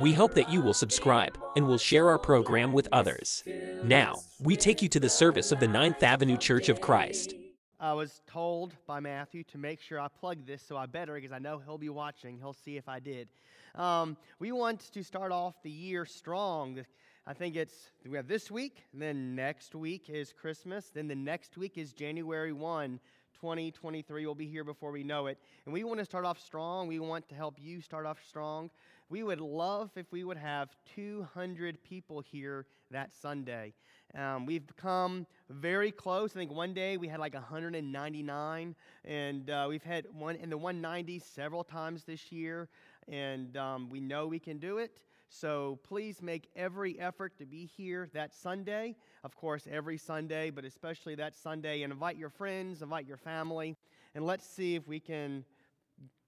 We hope that you will subscribe and will share our program with others. Now, we take you to the service of the Ninth Avenue Church of Christ. I was told by Matthew to make sure I plug this, so I better because I know he'll be watching. He'll see if I did. Um, we want to start off the year strong. I think it's we have this week, then next week is Christmas, then the next week is January 1, 2023. We'll be here before we know it. And we want to start off strong. We want to help you start off strong. We would love if we would have 200 people here that Sunday. Um, we've come very close. I think one day we had like 199, and uh, we've had one in the 190 several times this year, and um, we know we can do it. So please make every effort to be here that Sunday. Of course, every Sunday, but especially that Sunday. And invite your friends, invite your family, and let's see if we can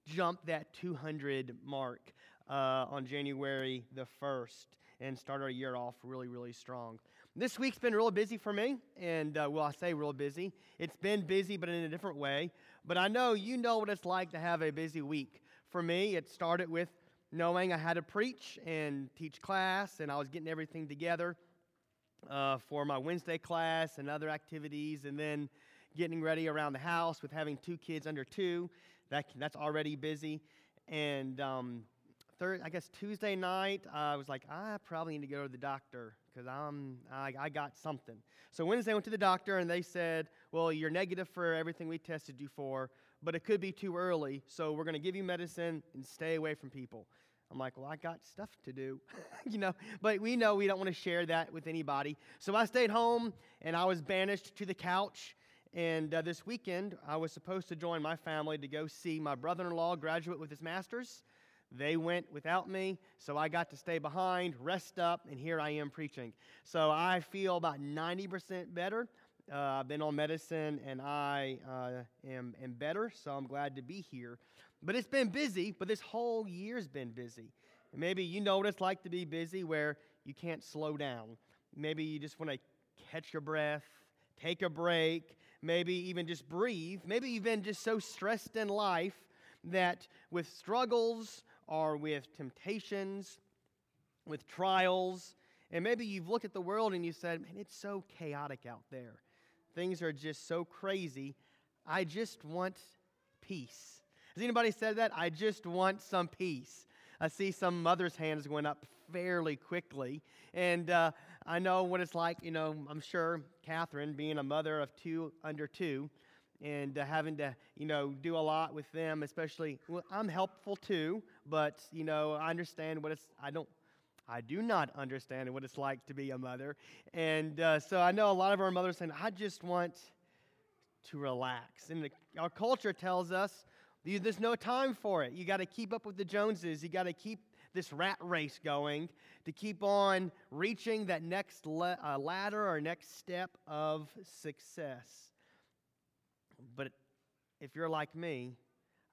jump that 200 mark uh, on January the 1st and start our year off really, really strong. This week's been real busy for me, and uh, well, I say real busy. It's been busy, but in a different way. But I know you know what it's like to have a busy week. For me, it started with knowing I had to preach and teach class, and I was getting everything together uh, for my Wednesday class and other activities, and then getting ready around the house with having two kids under two. That, that's already busy. And um, third, I guess Tuesday night, I was like, I probably need to go to the doctor because I'm I, I got something. So Wednesday, I went to the doctor and they said, well, you're negative for everything we tested you for, but it could be too early, so we're going to give you medicine and stay away from people. I'm like, well, I got stuff to do, you know, but we know we don't want to share that with anybody. So I stayed home and I was banished to the couch. And uh, this weekend, I was supposed to join my family to go see my brother in law graduate with his master's. They went without me, so I got to stay behind, rest up, and here I am preaching. So I feel about 90% better. Uh, I've been on medicine and I uh, am, am better, so I'm glad to be here. But it's been busy, but this whole year's been busy. And maybe you know what it's like to be busy where you can't slow down. Maybe you just want to catch your breath, take a break, maybe even just breathe. Maybe you've been just so stressed in life that with struggles or with temptations, with trials, and maybe you've looked at the world and you said, man, it's so chaotic out there. Things are just so crazy. I just want peace. Has anybody said that? I just want some peace. I see some mothers' hands going up fairly quickly. And uh, I know what it's like, you know, I'm sure Catherine, being a mother of two under two, and uh, having to, you know, do a lot with them, especially, well, I'm helpful too, but, you know, I understand what it's, I don't, I do not understand what it's like to be a mother. And uh, so I know a lot of our mothers saying, I just want to relax. And the, our culture tells us there's no time for it. You got to keep up with the Joneses. You got to keep this rat race going to keep on reaching that next le- uh, ladder or next step of success. But if you're like me,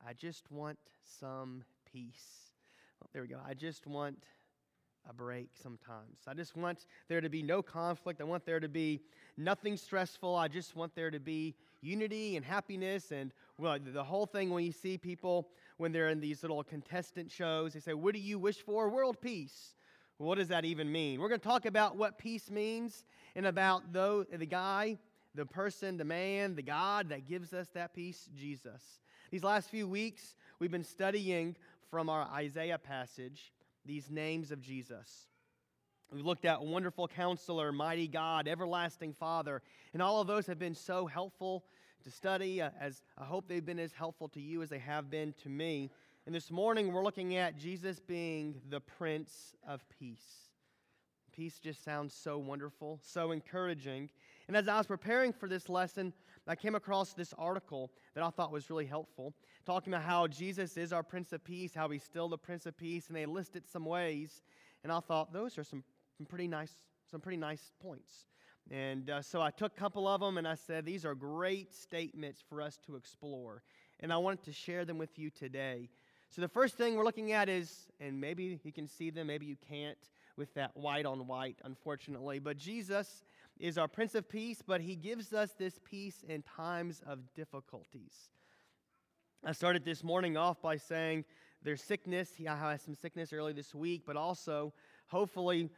I just want some peace. Oh, there we go. I just want a break sometimes. I just want there to be no conflict. I want there to be nothing stressful. I just want there to be unity and happiness. And well, the whole thing when you see people, when they're in these little contestant shows, they say, What do you wish for? World peace. what does that even mean? We're going to talk about what peace means and about though, the guy, the person, the man, the God that gives us that peace, Jesus. These last few weeks, we've been studying from our Isaiah passage these names of Jesus. We've looked at wonderful counselor, mighty God, everlasting Father, and all of those have been so helpful to study, as I hope they've been as helpful to you as they have been to me. And this morning we're looking at Jesus being the Prince of Peace. Peace just sounds so wonderful, so encouraging. And as I was preparing for this lesson, I came across this article that I thought was really helpful, talking about how Jesus is our Prince of Peace, how he's still the Prince of Peace, and they listed some ways. And I thought those are some, some pretty nice, some pretty nice points. And uh, so I took a couple of them and I said, These are great statements for us to explore. And I wanted to share them with you today. So the first thing we're looking at is, and maybe you can see them, maybe you can't with that white on white, unfortunately, but Jesus is our Prince of Peace, but he gives us this peace in times of difficulties. I started this morning off by saying there's sickness. I had some sickness early this week, but also, hopefully,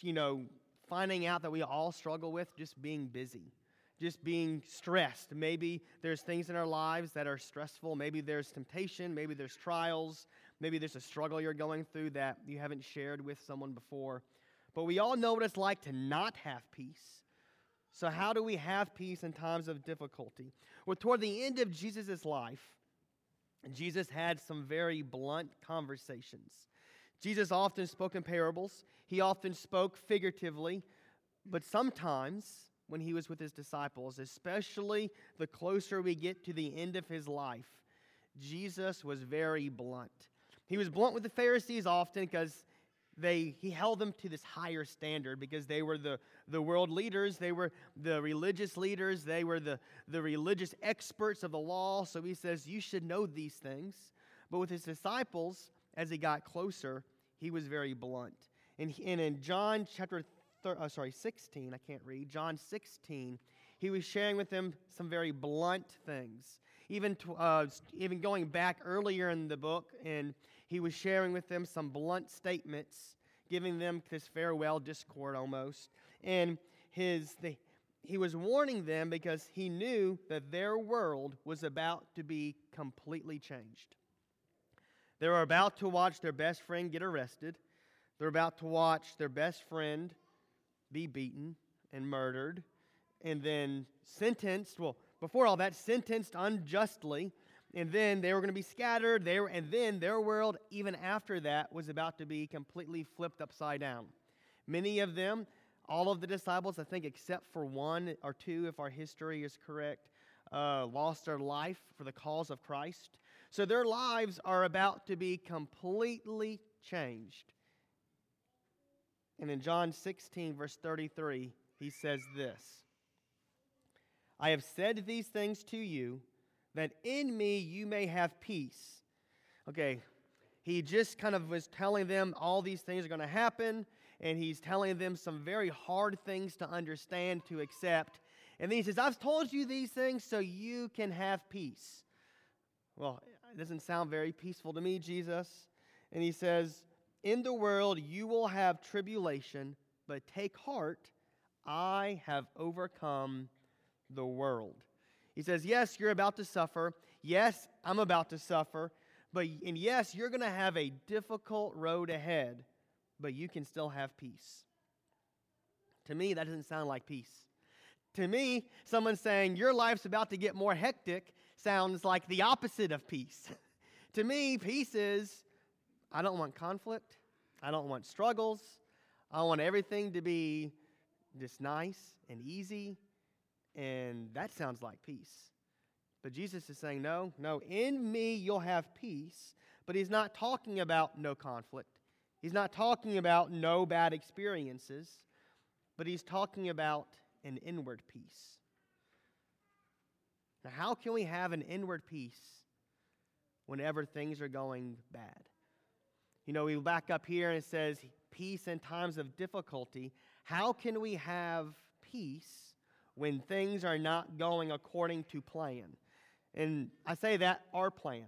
you know, finding out that we all struggle with just being busy, just being stressed. Maybe there's things in our lives that are stressful. Maybe there's temptation. Maybe there's trials. Maybe there's a struggle you're going through that you haven't shared with someone before. But we all know what it's like to not have peace. So, how do we have peace in times of difficulty? Well, toward the end of Jesus' life, Jesus had some very blunt conversations. Jesus often spoke in parables, he often spoke figuratively, but sometimes when he was with his disciples, especially the closer we get to the end of his life, Jesus was very blunt. He was blunt with the Pharisees often because they, he held them to this higher standard because they were the, the world leaders, they were the religious leaders, they were the, the religious experts of the law. So he says, You should know these things. But with his disciples, as he got closer, he was very blunt. And, and in John chapter thir- uh, sorry, 16, I can't read, John 16, he was sharing with them some very blunt things. Even, to, uh, even going back earlier in the book, and he was sharing with them some blunt statements, giving them this farewell discourse almost. And his, the, he was warning them because he knew that their world was about to be completely changed. They were about to watch their best friend get arrested. They're about to watch their best friend be beaten and murdered and then sentenced. Well, before all that, sentenced unjustly. And then they were going to be scattered. They were, and then their world, even after that, was about to be completely flipped upside down. Many of them, all of the disciples, I think, except for one or two, if our history is correct, uh, lost their life for the cause of Christ. So their lives are about to be completely changed. And in John 16, verse 33, he says this I have said these things to you that in me you may have peace. Okay, he just kind of was telling them all these things are going to happen, and he's telling them some very hard things to understand, to accept. And then he says, I've told you these things so you can have peace. Well, it doesn't sound very peaceful to me, Jesus. And he says, In the world you will have tribulation, but take heart, I have overcome the world. He says, Yes, you're about to suffer. Yes, I'm about to suffer. But, and yes, you're going to have a difficult road ahead, but you can still have peace. To me, that doesn't sound like peace. To me, someone saying your life's about to get more hectic sounds like the opposite of peace. to me, peace is I don't want conflict, I don't want struggles, I want everything to be just nice and easy, and that sounds like peace. But Jesus is saying, no, no, in me you'll have peace, but he's not talking about no conflict. He's not talking about no bad experiences, but he's talking about an inward peace. Now, how can we have an inward peace whenever things are going bad? You know, we back up here and it says peace in times of difficulty. How can we have peace when things are not going according to plan? And I say that our plan.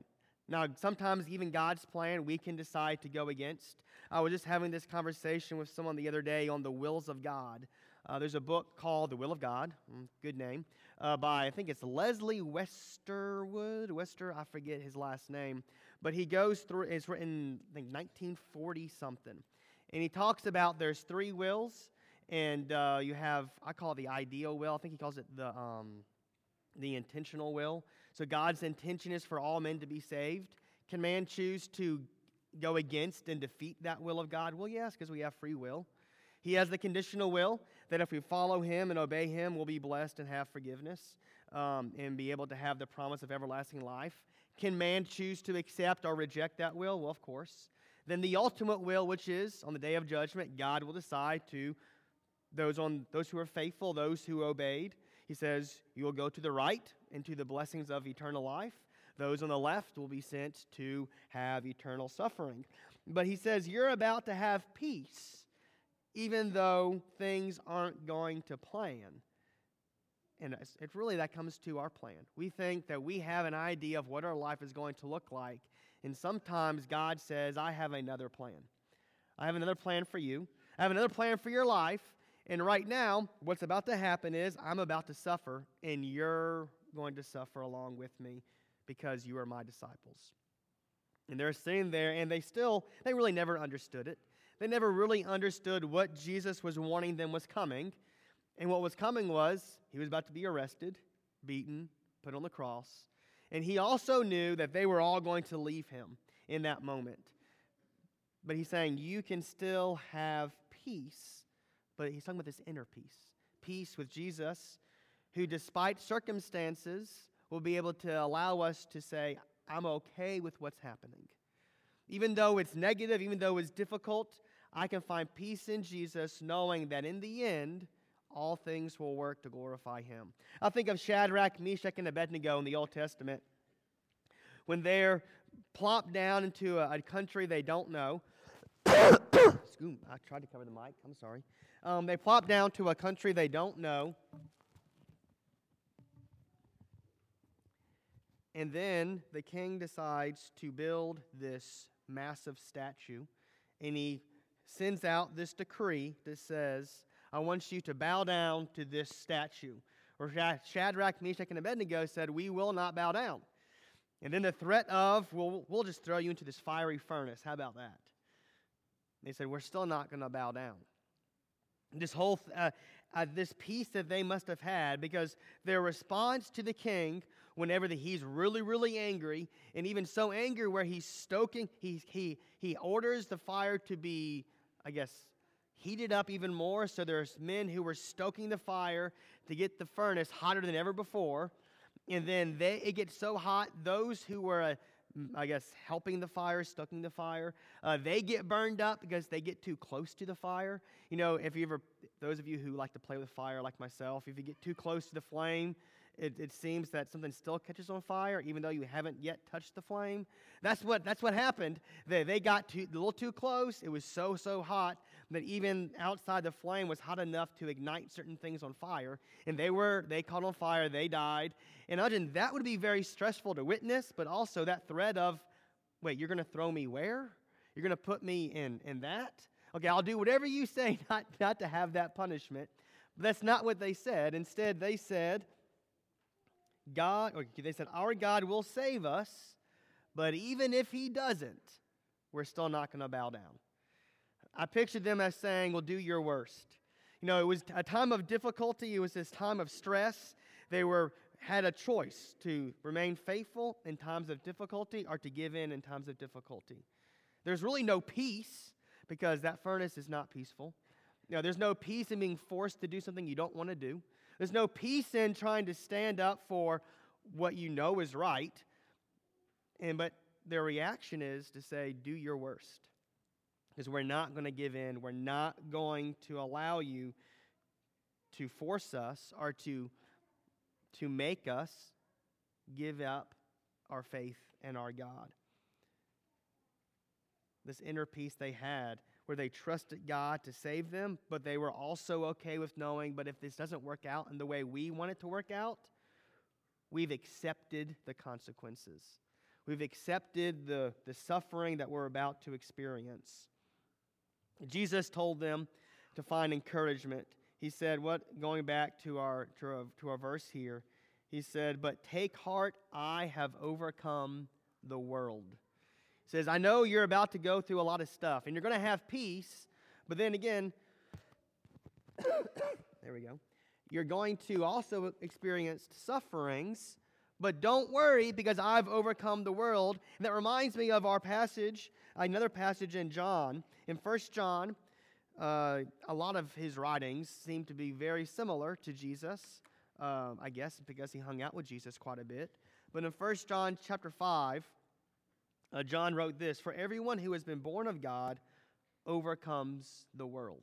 Now, sometimes even God's plan we can decide to go against. I was just having this conversation with someone the other day on the wills of God. Uh, there's a book called The Will of God, mm, good name, uh, by I think it's Leslie Westerwood. Wester, I forget his last name, but he goes through. It's written I think 1940 something, and he talks about there's three wills, and uh, you have I call it the ideal will. I think he calls it the um, the intentional will. So God's intention is for all men to be saved. Can man choose to go against and defeat that will of God? Well, yes, because we have free will. He has the conditional will that if we follow him and obey him, we'll be blessed and have forgiveness um, and be able to have the promise of everlasting life. Can man choose to accept or reject that will? Well, of course. Then the ultimate will, which is on the day of judgment, God will decide to those, on, those who are faithful, those who obeyed. He says, You will go to the right into the blessings of eternal life. Those on the left will be sent to have eternal suffering. But he says, You're about to have peace, even though things aren't going to plan. And it's really that comes to our plan. We think that we have an idea of what our life is going to look like. And sometimes God says, I have another plan. I have another plan for you. I have another plan for your life. And right now, what's about to happen is I'm about to suffer, and you're going to suffer along with me because you are my disciples. And they're sitting there, and they still, they really never understood it. They never really understood what Jesus was warning them was coming. And what was coming was he was about to be arrested, beaten, put on the cross. And he also knew that they were all going to leave him in that moment. But he's saying, You can still have peace. But he's talking about this inner peace peace with Jesus, who, despite circumstances, will be able to allow us to say, I'm okay with what's happening. Even though it's negative, even though it's difficult, I can find peace in Jesus, knowing that in the end, all things will work to glorify him. I think of Shadrach, Meshach, and Abednego in the Old Testament when they're plopped down into a, a country they don't know. Excuse I tried to cover the mic. I'm sorry. Um, they plop down to a country they don't know. And then the king decides to build this massive statue, and he sends out this decree that says, I want you to bow down to this statue. Or Shadrach, Meshach, and Abednego said, We will not bow down. And then the threat of, well, we'll just throw you into this fiery furnace. How about that? They said, We're still not going to bow down. This whole, uh, uh, this peace that they must have had, because their response to the king, whenever the, he's really, really angry, and even so angry where he's stoking, he, he, he orders the fire to be, I guess, heated up even more. So there's men who were stoking the fire to get the furnace hotter than ever before. And then they, it gets so hot, those who were, uh, I guess, helping the fire, stoking the fire, uh, they get burned up because they get too close to the fire. You know, if you ever, those of you who like to play with fire like myself, if you get too close to the flame, it, it seems that something still catches on fire, even though you haven't yet touched the flame. That's what, that's what happened. They, they got too, a little too close. It was so, so hot that even outside the flame was hot enough to ignite certain things on fire. And they were, they caught on fire, they died. And imagine that would be very stressful to witness, but also that threat of, wait, you're going to throw me where? You're going to put me in, in that? Okay, I'll do whatever you say not, not to have that punishment. But that's not what they said. Instead, they said, God, or they said, Our God will save us, but even if He doesn't, we're still not going to bow down. I pictured them as saying, Well, do your worst. You know, it was a time of difficulty, it was this time of stress. They were had a choice to remain faithful in times of difficulty or to give in in times of difficulty. There's really no peace because that furnace is not peaceful. You know, there's no peace in being forced to do something you don't want to do. There's no peace in trying to stand up for what you know is right. And but their reaction is to say, do your worst. Because we're not going to give in. We're not going to allow you to force us or to, to make us give up our faith in our God. This inner peace they had where they trusted God to save them, but they were also okay with knowing, but if this doesn't work out in the way we want it to work out, we've accepted the consequences. We've accepted the, the suffering that we're about to experience. Jesus told them to find encouragement. He said, what going back to our, to our, to our verse here, he said, But take heart, I have overcome the world He says, I know you're about to go through a lot of stuff and you're going to have peace, but then again, there we go. You're going to also experience sufferings, but don't worry because I've overcome the world. And that reminds me of our passage, another passage in John. In First John, uh, a lot of his writings seem to be very similar to Jesus. Um, I guess because he hung out with Jesus quite a bit. But in First John chapter 5, uh, John wrote this For everyone who has been born of God overcomes the world.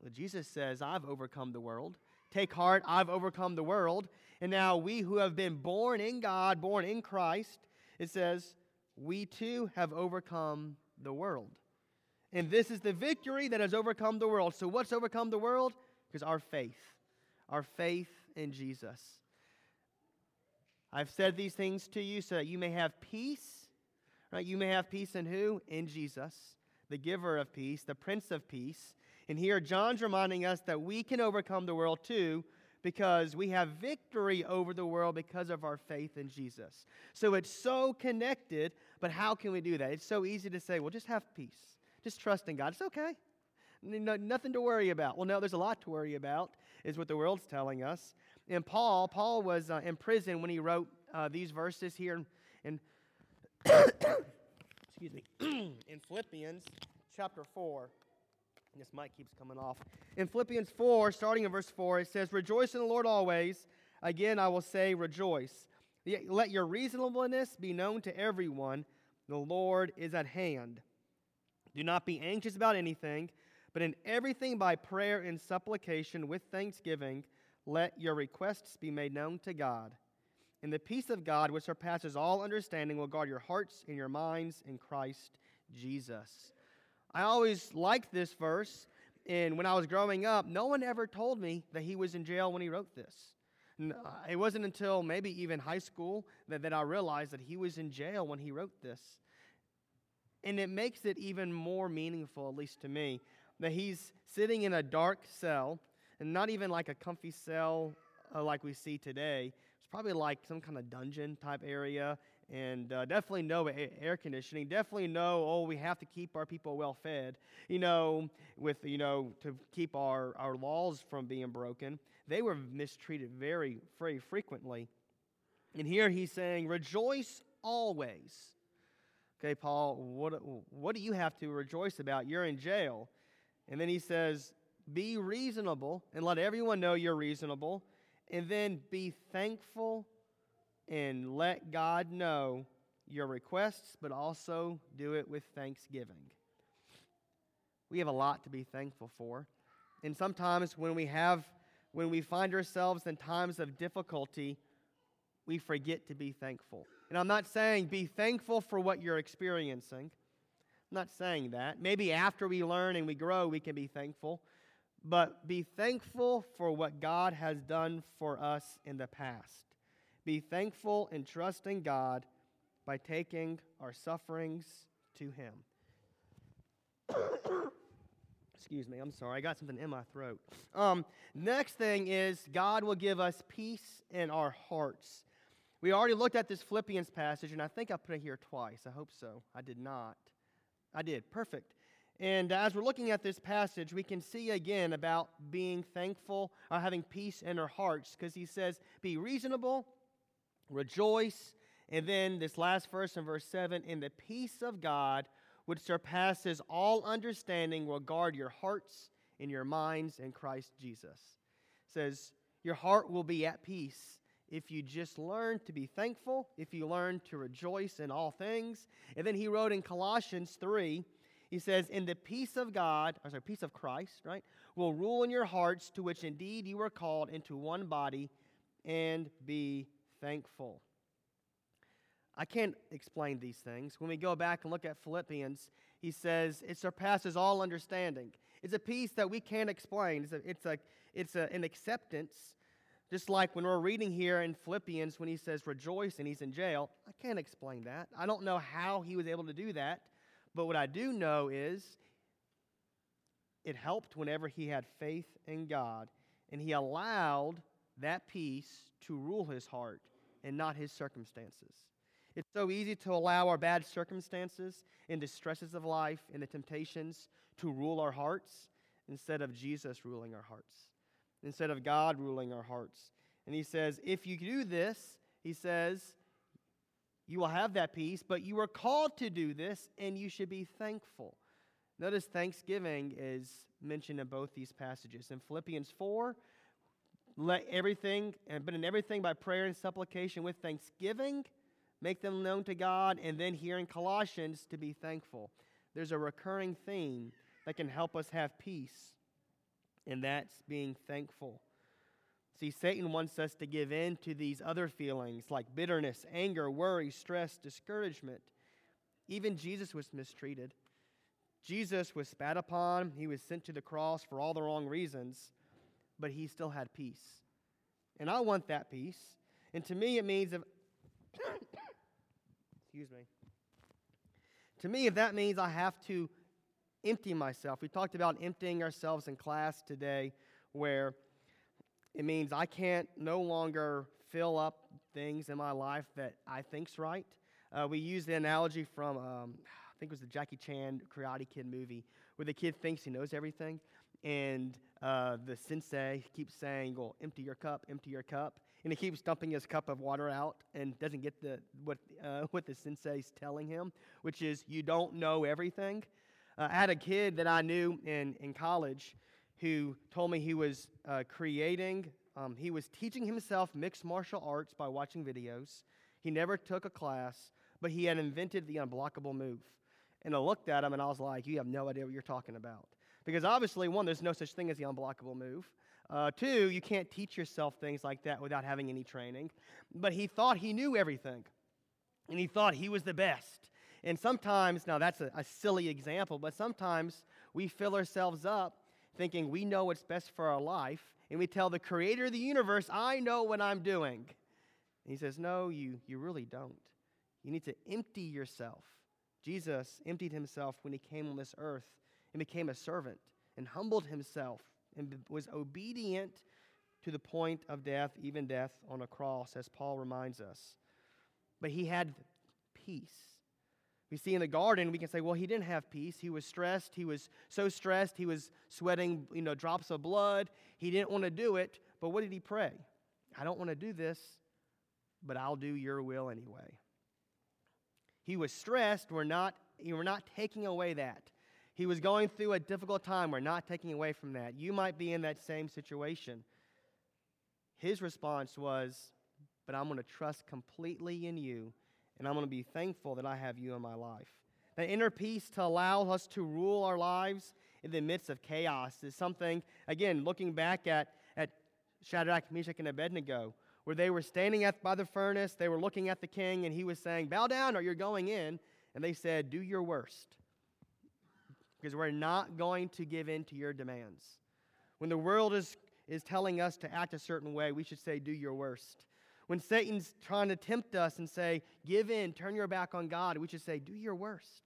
Well, Jesus says, I've overcome the world. Take heart, I've overcome the world. And now we who have been born in God, born in Christ, it says, we too have overcome the world. And this is the victory that has overcome the world. So, what's overcome the world? Because our faith, our faith in Jesus. I've said these things to you so that you may have peace. Right? You may have peace in who? In Jesus, the giver of peace, the Prince of Peace. And here, John's reminding us that we can overcome the world too because we have victory over the world because of our faith in Jesus. So it's so connected, but how can we do that? It's so easy to say, well, just have peace, just trust in God. It's okay. No, nothing to worry about. Well, no, there's a lot to worry about, is what the world's telling us. And Paul, Paul was uh, in prison when he wrote uh, these verses here in, in excuse me, in Philippians chapter 4. This mic keeps coming off. In Philippians 4, starting in verse 4, it says, Rejoice in the Lord always. Again, I will say, rejoice. Let your reasonableness be known to everyone. The Lord is at hand. Do not be anxious about anything, but in everything by prayer and supplication with thanksgiving, let your requests be made known to God. And the peace of God, which surpasses all understanding, will guard your hearts and your minds in Christ Jesus. I always liked this verse, and when I was growing up, no one ever told me that he was in jail when he wrote this. Uh, it wasn't until maybe even high school that, that I realized that he was in jail when he wrote this. And it makes it even more meaningful, at least to me, that he's sitting in a dark cell, and not even like a comfy cell uh, like we see today. It's probably like some kind of dungeon type area and uh, definitely no air conditioning. Definitely no, oh, we have to keep our people well fed. You know, with, you know, to keep our, our laws from being broken. They were mistreated very, very frequently. And here he's saying, rejoice always. Okay, Paul, what, what do you have to rejoice about? You're in jail. And then he says, be reasonable and let everyone know you're reasonable. And then be thankful and let God know your requests, but also do it with thanksgiving. We have a lot to be thankful for. And sometimes when we have when we find ourselves in times of difficulty, we forget to be thankful. And I'm not saying be thankful for what you're experiencing. I'm not saying that. Maybe after we learn and we grow, we can be thankful. But be thankful for what God has done for us in the past. Be thankful and trust in God by taking our sufferings to Him. Excuse me, I'm sorry. I got something in my throat. Um, next thing is God will give us peace in our hearts. We already looked at this Philippians passage, and I think I put it here twice. I hope so. I did not. I did. Perfect. And as we're looking at this passage, we can see again about being thankful or having peace in our hearts because he says, Be reasonable, Rejoice. And then this last verse in verse 7 in the peace of God, which surpasses all understanding, will guard your hearts and your minds in Christ Jesus. It says, Your heart will be at peace if you just learn to be thankful, if you learn to rejoice in all things. And then he wrote in Colossians 3, he says, In the peace of God, or sorry, peace of Christ, right, will rule in your hearts, to which indeed you were called into one body, and be thankful. I can't explain these things. When we go back and look at Philippians, he says it surpasses all understanding. It's a peace that we can't explain. It's, a, it's, a, it's a, an acceptance. Just like when we're reading here in Philippians when he says rejoice and he's in jail, I can't explain that. I don't know how he was able to do that, but what I do know is it helped whenever he had faith in God and he allowed that peace to rule his heart and not his circumstances. It's so easy to allow our bad circumstances and the stresses of life and the temptations to rule our hearts instead of Jesus ruling our hearts, instead of God ruling our hearts. And he says, if you do this, he says, you will have that peace, but you are called to do this and you should be thankful. Notice thanksgiving is mentioned in both these passages. In Philippians 4, let everything, and but in everything by prayer and supplication with thanksgiving, make them known to God. And then here in Colossians, to be thankful. There's a recurring theme that can help us have peace. and that's being thankful. See, Satan wants us to give in to these other feelings like bitterness, anger, worry, stress, discouragement. Even Jesus was mistreated. Jesus was spat upon, he was sent to the cross for all the wrong reasons, but he still had peace. And I want that peace. And to me, it means if, excuse me. To me, if that means I have to empty myself, we talked about emptying ourselves in class today, where it means I can't no longer fill up things in my life that I think's right. Uh, we use the analogy from, um, I think it was the Jackie Chan Karate Kid movie, where the kid thinks he knows everything, and uh, the sensei keeps saying, "Well, empty your cup, empty your cup," and he keeps dumping his cup of water out and doesn't get the what uh, what the sensei's telling him, which is, "You don't know everything." Uh, I had a kid that I knew in in college who told me he was uh, creating, um, he was teaching himself mixed martial arts by watching videos. He never took a class, but he had invented the unblockable move. And I looked at him and I was like, You have no idea what you're talking about. Because obviously, one, there's no such thing as the unblockable move. Uh, two, you can't teach yourself things like that without having any training. But he thought he knew everything, and he thought he was the best. And sometimes, now that's a, a silly example, but sometimes we fill ourselves up thinking we know what's best for our life, and we tell the creator of the universe, I know what I'm doing. And he says, No, you, you really don't. You need to empty yourself. Jesus emptied himself when he came on this earth and became a servant and humbled himself and was obedient to the point of death, even death on a cross, as Paul reminds us. But he had peace. We see in the garden, we can say, well, he didn't have peace. He was stressed. He was so stressed, he was sweating, you know, drops of blood. He didn't want to do it. But what did he pray? I don't want to do this, but I'll do your will anyway. He was stressed. We're not, we're not taking away that. He was going through a difficult time. We're not taking away from that. You might be in that same situation. His response was, but I'm going to trust completely in you and I'm going to be thankful that I have you in my life. That inner peace to allow us to rule our lives in the midst of chaos is something, again, looking back at, at Shadrach, Meshach, and Abednego, where they were standing at, by the furnace, they were looking at the king, and he was saying, Bow down or you're going in. And they said, Do your worst. Because we're not going to give in to your demands. When the world is, is telling us to act a certain way, we should say, Do your worst. When Satan's trying to tempt us and say, give in, turn your back on God, we should say, do your worst.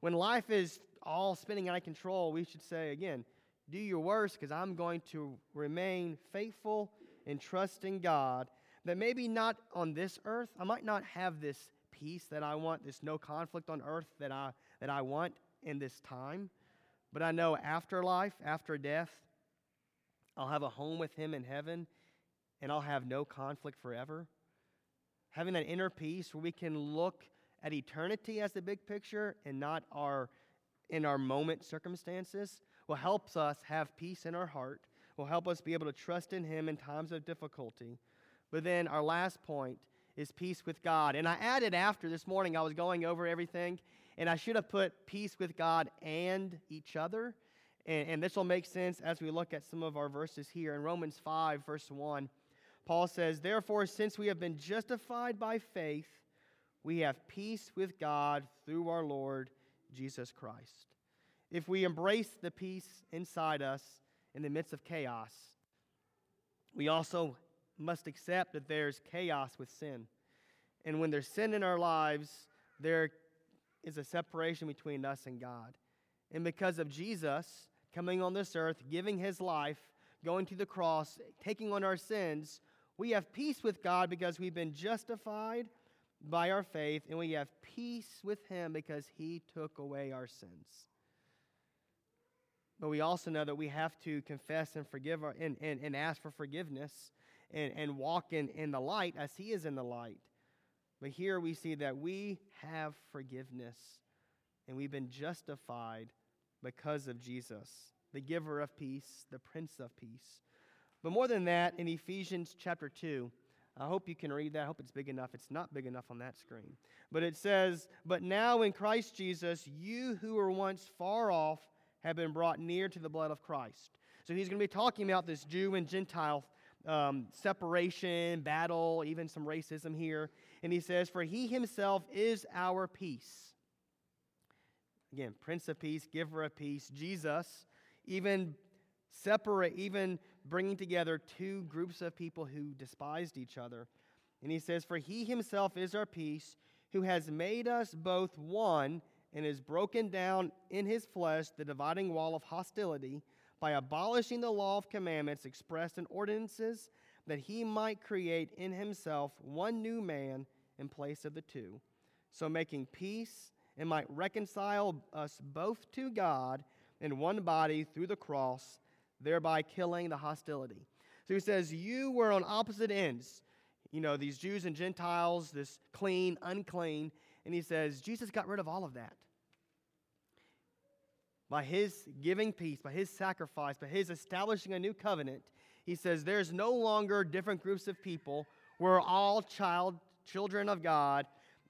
When life is all spinning out of control, we should say, again, do your worst because I'm going to remain faithful and trusting God that maybe not on this earth, I might not have this peace that I want, this no conflict on earth that I, that I want in this time, but I know after life, after death, I'll have a home with Him in heaven and I'll have no conflict forever. Having that inner peace where we can look at eternity as the big picture and not our in our moment circumstances will help us have peace in our heart, will help us be able to trust in him in times of difficulty. But then our last point is peace with God. And I added after this morning I was going over everything and I should have put peace with God and each other. And, and this will make sense as we look at some of our verses here. In Romans 5, verse 1, Paul says, Therefore, since we have been justified by faith, we have peace with God through our Lord Jesus Christ. If we embrace the peace inside us in the midst of chaos, we also must accept that there's chaos with sin. And when there's sin in our lives, there is a separation between us and God. And because of Jesus coming on this earth, giving his life, going to the cross, taking on our sins, we have peace with God because we've been justified by our faith, and we have peace with Him because He took away our sins. But we also know that we have to confess and forgive our, and, and, and ask for forgiveness and, and walk in, in the light as He is in the light. But here we see that we have forgiveness and we've been justified because of Jesus, the giver of peace, the Prince of Peace. But more than that, in Ephesians chapter 2, I hope you can read that. I hope it's big enough. It's not big enough on that screen. But it says, But now in Christ Jesus, you who were once far off have been brought near to the blood of Christ. So he's going to be talking about this Jew and Gentile um, separation, battle, even some racism here. And he says, For he himself is our peace. Again, Prince of Peace, giver of peace, Jesus, even separate, even bringing together two groups of people who despised each other. And he says, For he himself is our peace, who has made us both one and has broken down in his flesh the dividing wall of hostility by abolishing the law of commandments expressed in ordinances, that he might create in himself one new man in place of the two, so making peace and might reconcile us both to God in one body through the cross, thereby killing the hostility. So he says, You were on opposite ends. You know, these Jews and Gentiles, this clean, unclean. And he says, Jesus got rid of all of that by his giving peace, by his sacrifice, by his establishing a new covenant, he says there's no longer different groups of people. We're all child, children of God.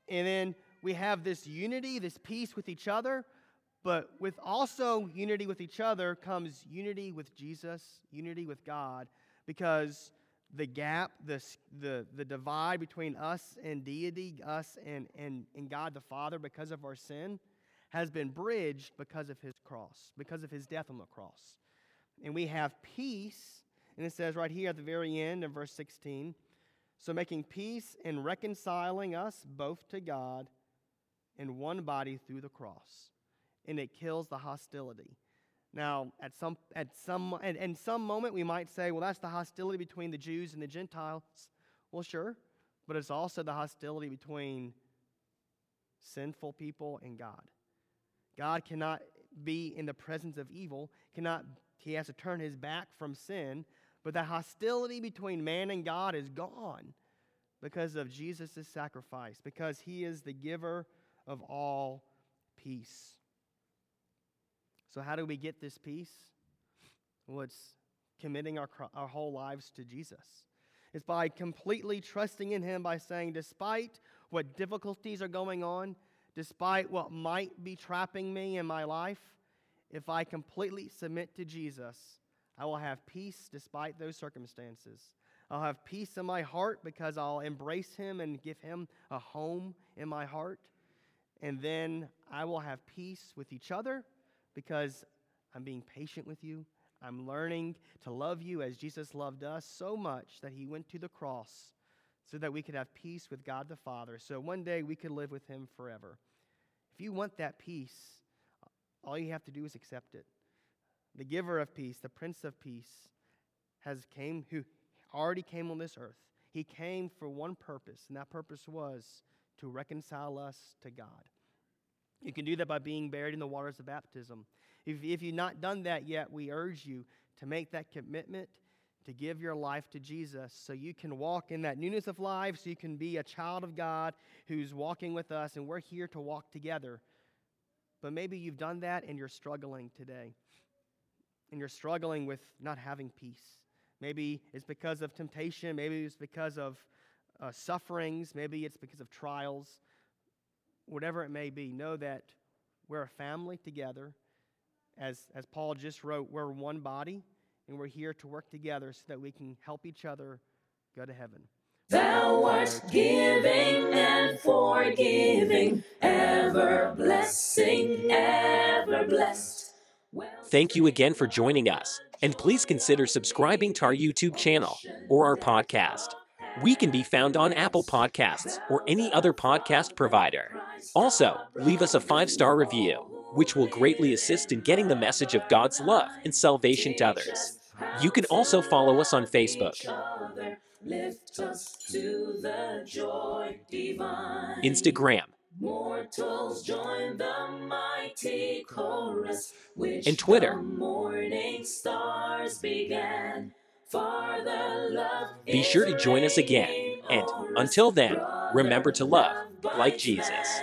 And then we have this unity, this peace with each other, but with also unity with each other comes unity with Jesus, unity with God, because the gap, the, the, the divide between us and deity, us and, and, and God the Father because of our sin, has been bridged because of his cross, because of his death on the cross. And we have peace, and it says right here at the very end in verse 16 so making peace and reconciling us both to God in one body through the cross. And it kills the hostility. Now, at some, at some, at, some moment, we might say, well, that's the hostility between the Jews and the Gentiles. Well, sure, but it's also the hostility between sinful people and God. God cannot be in the presence of evil, cannot he has to turn his back from sin, but the hostility between man and God is gone because of Jesus' sacrifice, because he is the giver of all peace. So, how do we get this peace? Well, it's committing our, our whole lives to Jesus. It's by completely trusting in him by saying, despite what difficulties are going on, despite what might be trapping me in my life, if I completely submit to Jesus, I will have peace despite those circumstances. I'll have peace in my heart because I'll embrace Him and give Him a home in my heart. And then I will have peace with each other because I'm being patient with you. I'm learning to love you as Jesus loved us so much that He went to the cross so that we could have peace with God the Father, so one day we could live with Him forever. If you want that peace, all you have to do is accept it. The giver of peace, the Prince of Peace, has came who already came on this earth. He came for one purpose, and that purpose was to reconcile us to God. You can do that by being buried in the waters of baptism. If, if you've not done that yet, we urge you to make that commitment to give your life to Jesus so you can walk in that newness of life, so you can be a child of God who's walking with us, and we're here to walk together. But maybe you've done that and you're struggling today. And you're struggling with not having peace. Maybe it's because of temptation, maybe it's because of uh, sufferings, maybe it's because of trials. Whatever it may be, know that we're a family together. As, as Paul just wrote, we're one body and we're here to work together so that we can help each other go to heaven. Thou art giving and forgiving, ever blessing, ever blessed. Thank you again for joining us, and please consider subscribing to our YouTube channel or our podcast. We can be found on Apple Podcasts or any other podcast provider. Also, leave us a five star review, which will greatly assist in getting the message of God's love and salvation to others. You can also follow us on Facebook, Instagram, Mortals join the mighty chorus, which and Twitter. morning stars began. Be sure to join us again, and until then, remember to love like Jesus.